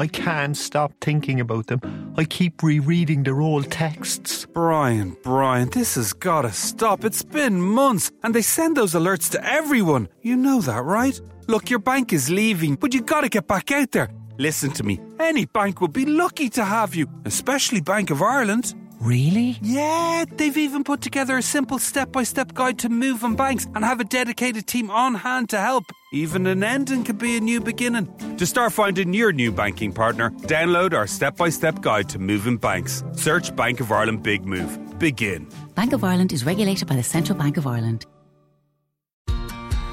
I can't stop thinking about them. I keep rereading their old texts. Brian, Brian, this has gotta stop. It's been months, and they send those alerts to everyone. You know that, right? Look, your bank is leaving, but you gotta get back out there. Listen to me. Any bank would be lucky to have you, especially Bank of Ireland. Really? Yeah, they've even put together a simple step by step guide to moving banks and have a dedicated team on hand to help. Even an ending could be a new beginning. To start finding your new banking partner, download our step by step guide to moving banks. Search Bank of Ireland Big Move. Begin. Bank of Ireland is regulated by the Central Bank of Ireland.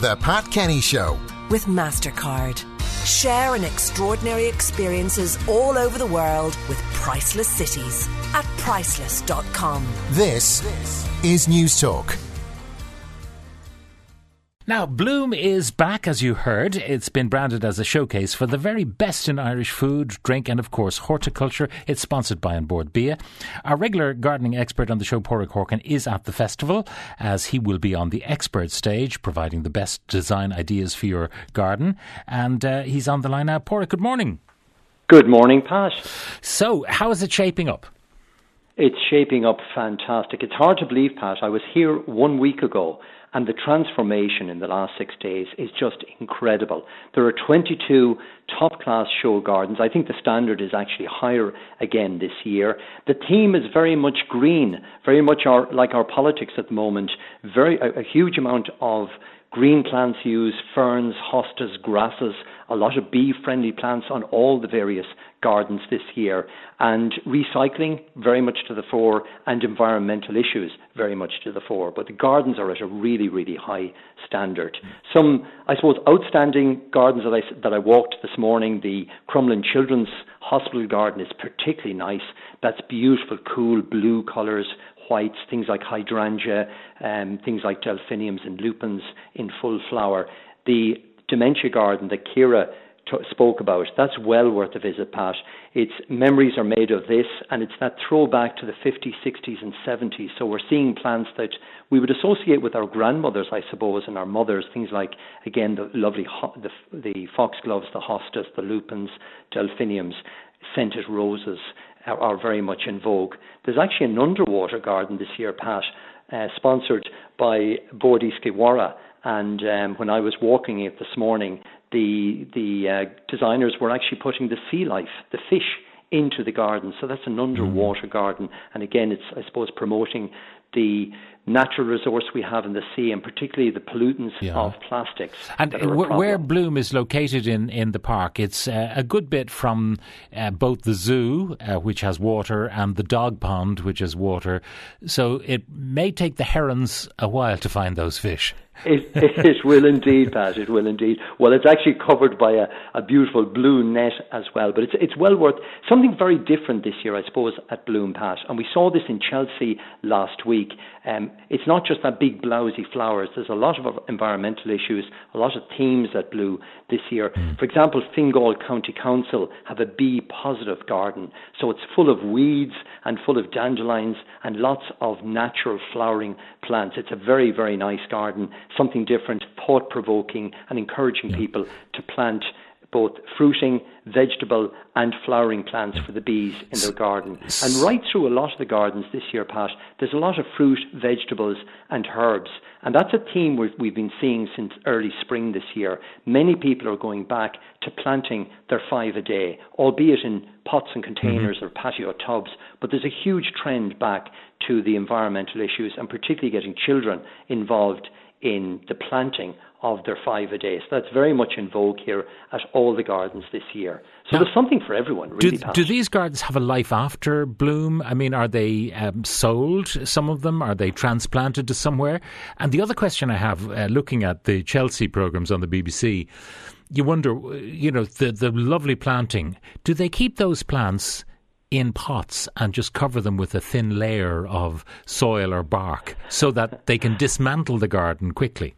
The Pat Kenny Show. with MasterCard. Share in extraordinary experiences all over the world with priceless cities at priceless.com. This is Newstalk. Now, Bloom is back, as you heard. It's been branded as a showcase for the very best in Irish food, drink, and of course, horticulture. It's sponsored by An Bord Bia. Our regular gardening expert on the show, Porrick Horkin, is at the festival, as he will be on the expert stage, providing the best design ideas for your garden. And uh, he's on the line now. Porrick, good morning. Good morning, Pat. So, how is it shaping up? It's shaping up fantastic. It's hard to believe, Pat. I was here one week ago, and the transformation in the last six days is just incredible. There are 22 top class show gardens. I think the standard is actually higher again this year. The theme is very much green, very much our, like our politics at the moment. Very a, a huge amount of green plants used, ferns, hostas, grasses, a lot of bee friendly plants on all the various gardens this year, and recycling very much to the fore, and environmental issues very much to the fore. But the gardens are at a really, really high standard. Some, I suppose, outstanding gardens that I, that I walked this morning, the Crumlin Children's Hospital Garden is particularly nice. That's beautiful, cool blue colours, whites, things like hydrangea, um, things like delphiniums and lupins in full flower. The dementia garden that Kira t- spoke about, that's well worth a visit, Pat. Its memories are made of this, and it's that throwback to the 50s, 60s, and 70s. So we're seeing plants that we would associate with our grandmothers, I suppose, and our mothers. Things like, again, the lovely ho- the, the foxgloves, the hostas, the lupins, delphiniums, scented roses are, very much in vogue. There's actually an underwater garden this year, Pat, uh, sponsored by Bord Iascaigh Mhara. And um, when I was walking it this morning, the the uh, designers were actually putting the sea life, the fish, into the garden. So that's an underwater garden. And again, it's I suppose promoting the natural resource we have in the sea, and particularly the pollutants Yeah. of plastics. And that are a wh- where. Bloom is located in, in the park, it's uh, a good bit from uh, both the zoo, uh, which has water, and the dog pond, which has water. So it may take the herons a while to find those fish. It, it will indeed, Pat. It will indeed. Well, it's actually covered by a, a beautiful blue net as well. But it's it's well worth something very different this year, I suppose, at Bloom Pat. And we saw this in Chelsea last week. Um, it's not just that big blousy flowers. There's a lot of environmental issues, a lot of themes that blew this year. For example, Fingal County Council have a bee positive garden, so it's full of weeds and full of dandelions and lots of natural flowering plants. It's a very very nice garden, something different, thought provoking, and encouraging people to plant both fruiting, vegetable, and flowering plants for the bees in their garden. And right through a lot of the gardens this year, Pat, there's a lot of fruit, vegetables, and herbs. And that's a theme we've, we've been seeing since early spring this year. Many people are going back to planting their five a day, albeit in pots and containers mm-hmm. or patio tubs. But there's a huge trend back to the environmental issues and particularly getting children involved in the planting of their five a day. So that's very much in vogue here at all the gardens this year. So Now, there's something for everyone, Do, really. Pat. do these gardens have a life after Bloom? I mean, are they um, sold, some of them? Are they transplanted to somewhere? And the other question I have, uh, looking at the Chelsea programmes on the BBC, you wonder, you know, the, the lovely planting, do they keep those plants in pots and just cover them with a thin layer of soil or bark so that they can dismantle the garden quickly?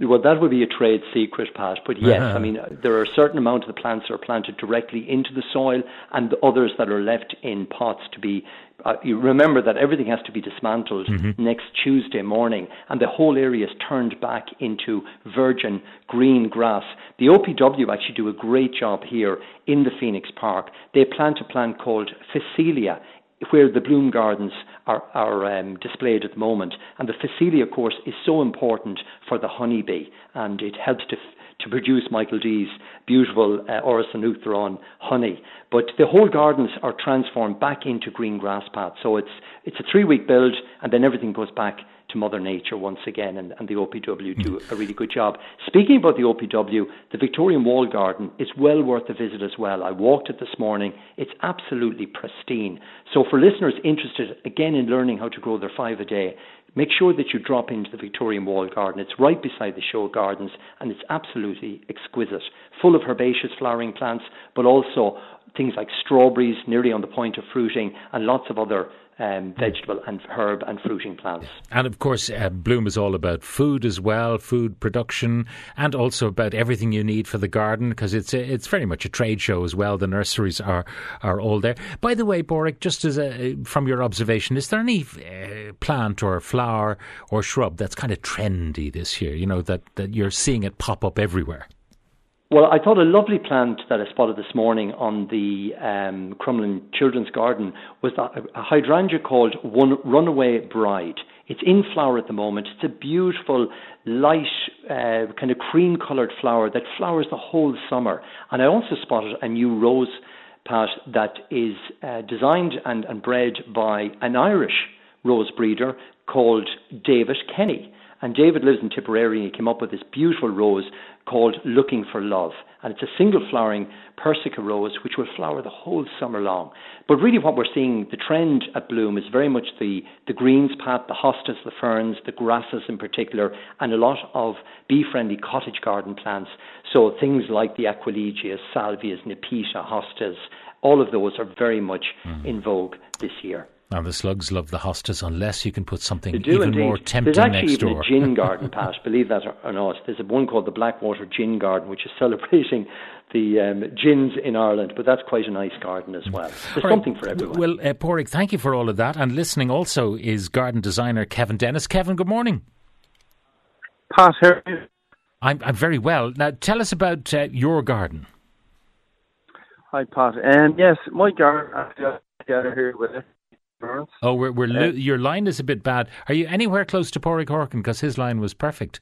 Well, that would be a trade secret, Pat. But yes, I uh-huh. mean, there are a certain amount of the plants that are planted directly into the soil, and the others that are left in pots to be. Uh, you remember that everything has to be dismantled Mm-hmm. next Tuesday morning, and the whole area is turned back into virgin green grass. The OPW actually do a great job here in the Phoenix Park. They plant a plant called Phacelia where the bloom gardens are, are um, displayed at the moment. And the Phacelia, of course, is so important for the honeybee, and it helps to to produce Michael D's beautiful uh, Áras honey. But the whole gardens are transformed back into green grass paths. So it's it's a three week build, and then everything goes back to Mother Nature once again, and, and the OPW do a really good job. Speaking about the OPW, the Victorian Wall Garden is well worth a visit as well. I walked it this morning. It's absolutely pristine. So for listeners interested again in learning how to grow their five a day, make sure that you drop into the Victorian Wall Garden. It's right beside the show gardens, and it's absolutely exquisite, full of herbaceous flowering plants, but also things like strawberries nearly on the point of fruiting, and lots of other um, vegetable and herb and fruiting plants. And of course, uh, Bloom is all about food as well, food production, and also about everything you need for the garden because it's a, it's very much a trade show as well. The nurseries are are all there. By the way, Porrick, just as a, from your observation, is there any uh, plant or flower or shrub that's kind of trendy this year? You know that that you're seeing it pop up everywhere. Well, I thought a lovely plant that I spotted this morning on the um, Crumlin Children's Garden was a hydrangea called One Runaway Bride. It's in flower at the moment. It's a beautiful, light, uh, kind of cream coloured flower that flowers the whole summer. And I also spotted a new rose, Pat, that is uh, designed and, and bred by an Irish rose breeder called David Kenny. And David lives in Tipperary and he came up with this beautiful rose called Looking for Love. And it's a single flowering Persica rose which will flower the whole summer long. But really, what we're seeing, the trend at Bloom is very much the, the greens path, the hostas, the ferns, the grasses in particular, and a lot of bee friendly cottage garden plants. So things like the Aquilegias, Salvias, Nepeta, hostas, all of those are very much Mm. in vogue this year. And the slugs love the hostas unless you can put something do even indeed. more tempting There's actually next even door. a gin garden, Pat. Believe that or, or not. There's a one called the Blackwater Gin Garden, which is celebrating the um, gins in Ireland. But that's quite a nice garden as well. There's All right. something for everyone. Well, uh, Porrick, thank you for all of that. And listening also is garden designer Kevin Dennis. Kevin, good morning. Pat, how are you? I'm, I'm very well. Now, tell us about uh, your garden. Hi, Pat. Um, yes, my garden, actually, I together here with it. Burns. Oh, we're, we're Uh, lo- your line is a bit bad. Are you anywhere close to Porrick Horkin? Because his line was perfect.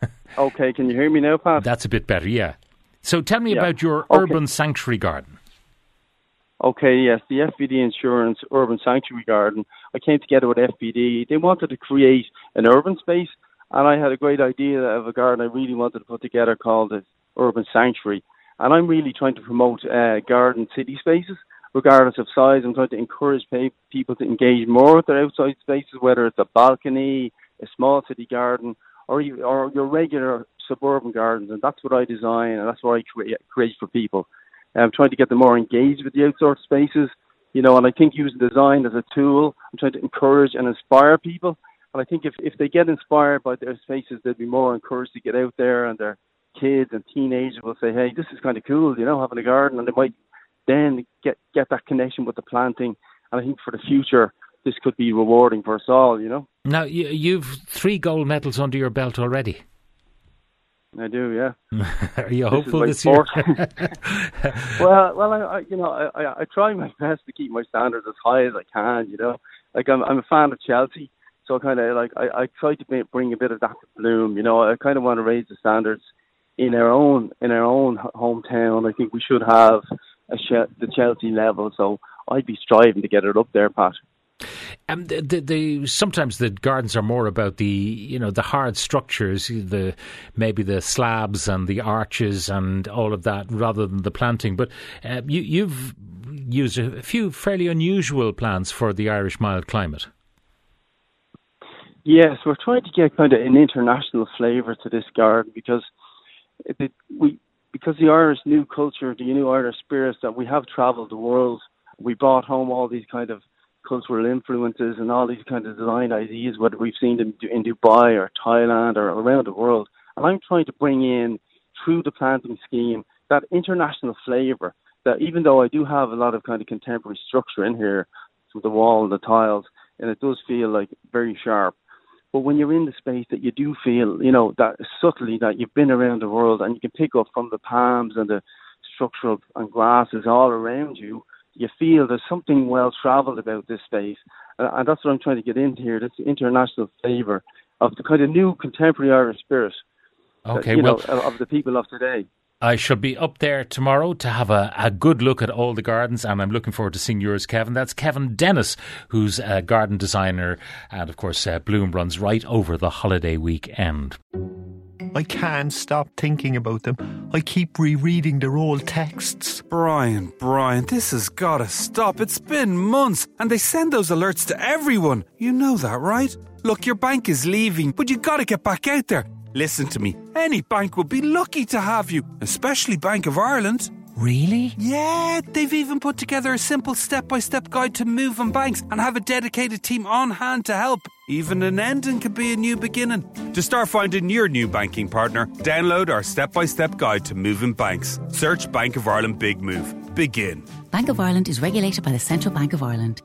Okay, can you hear me now, Pat? That's a bit better, yeah. So tell me Yeah. about your Okay. urban sanctuary garden. Okay, yes, the FBD Insurance Urban Sanctuary Garden. I came together with FBD. They wanted to create an urban space, and I had a great idea of a garden I really wanted to put together called the Urban Sanctuary. And I'm really trying to promote uh, garden city spaces, regardless of size. I'm trying to encourage people to engage more with their outside spaces, whether it's a balcony, a small city garden, or you, or your regular suburban gardens. And that's what I design, and that's what I create, create for people. I'm trying to get them more engaged with the outdoor spaces, you know, and I think using design as a tool, I'm trying to encourage and inspire people. And I think if, if they get inspired by their spaces, they'll be more encouraged to get out there and their kids and teenagers will say, hey, this is kind of cool, you know, having a garden. And they might then get, get that connection with the planting. And I think for the future, this could be rewarding for us all, you know. Now, you, you've three gold medals under your belt already. I do, yeah. Are you This hopeful this year? well, well, I, I you know, I, I, I try my best to keep my standards as high as I can. You know, like I'm, I'm a fan of Chelsea, so kind of like I, I try to bring a bit of that to Bloom. You know, I kind of want to raise the standards in our own in our own hometown. I think we should have the Chelsea level. So I'd be striving to get it up there, Pat. Um, the, the, the, sometimes the gardens are more about the you know the hard structures, the maybe the slabs and the arches and all of that, rather than the planting. But uh, you, you've used a few fairly unusual plants for the Irish mild climate. Yes, we're trying to get kind of an international flavour to this garden because it, it, we because the Irish new culture, the new Irish spirits that we have travelled the world. We brought home all these kind of cultural influences and all these kind of design ideas, whether we've seen in Dubai or Thailand or around the world. And I'm trying to bring in, through the planting scheme, that international flavour that even though I do have a lot of kind of contemporary structure in here, with the wall and the tiles, and it does feel like very sharp. But when you're in the space that you do feel, you know, that subtly that you've been around the world and you can pick up from the palms and the structural and grasses all around you, you feel there's something well travelled about this space. And that's what I'm trying to get into here, this international flavour of the kind of new contemporary Irish spirit. Okay, that, well, know, of the people of today. I shall be up there tomorrow to have a, a good look at all the gardens, and I'm looking forward to seeing yours, Kevin. That's Kevin Dennis, who's a garden designer, and of course, uh, Bloom runs right over the holiday weekend. I can't stop thinking about them. I keep rereading their old texts. Brian, Brian, this has gotta stop. It's been months, and they send those alerts to everyone. You know that, right? Look, your bank is leaving, but you gotta get back out there. Listen to me. Any bank would be lucky to have you, especially Bank of Ireland. Really? Yeah, they've even put together a simple step by step guide to moving banks and have a dedicated team on hand to help. Even an ending could be a new beginning. To start finding your new banking partner, download our step by step guide to moving banks. Search Bank of Ireland Big Move. Begin. Bank of Ireland is regulated by the Central Bank of Ireland.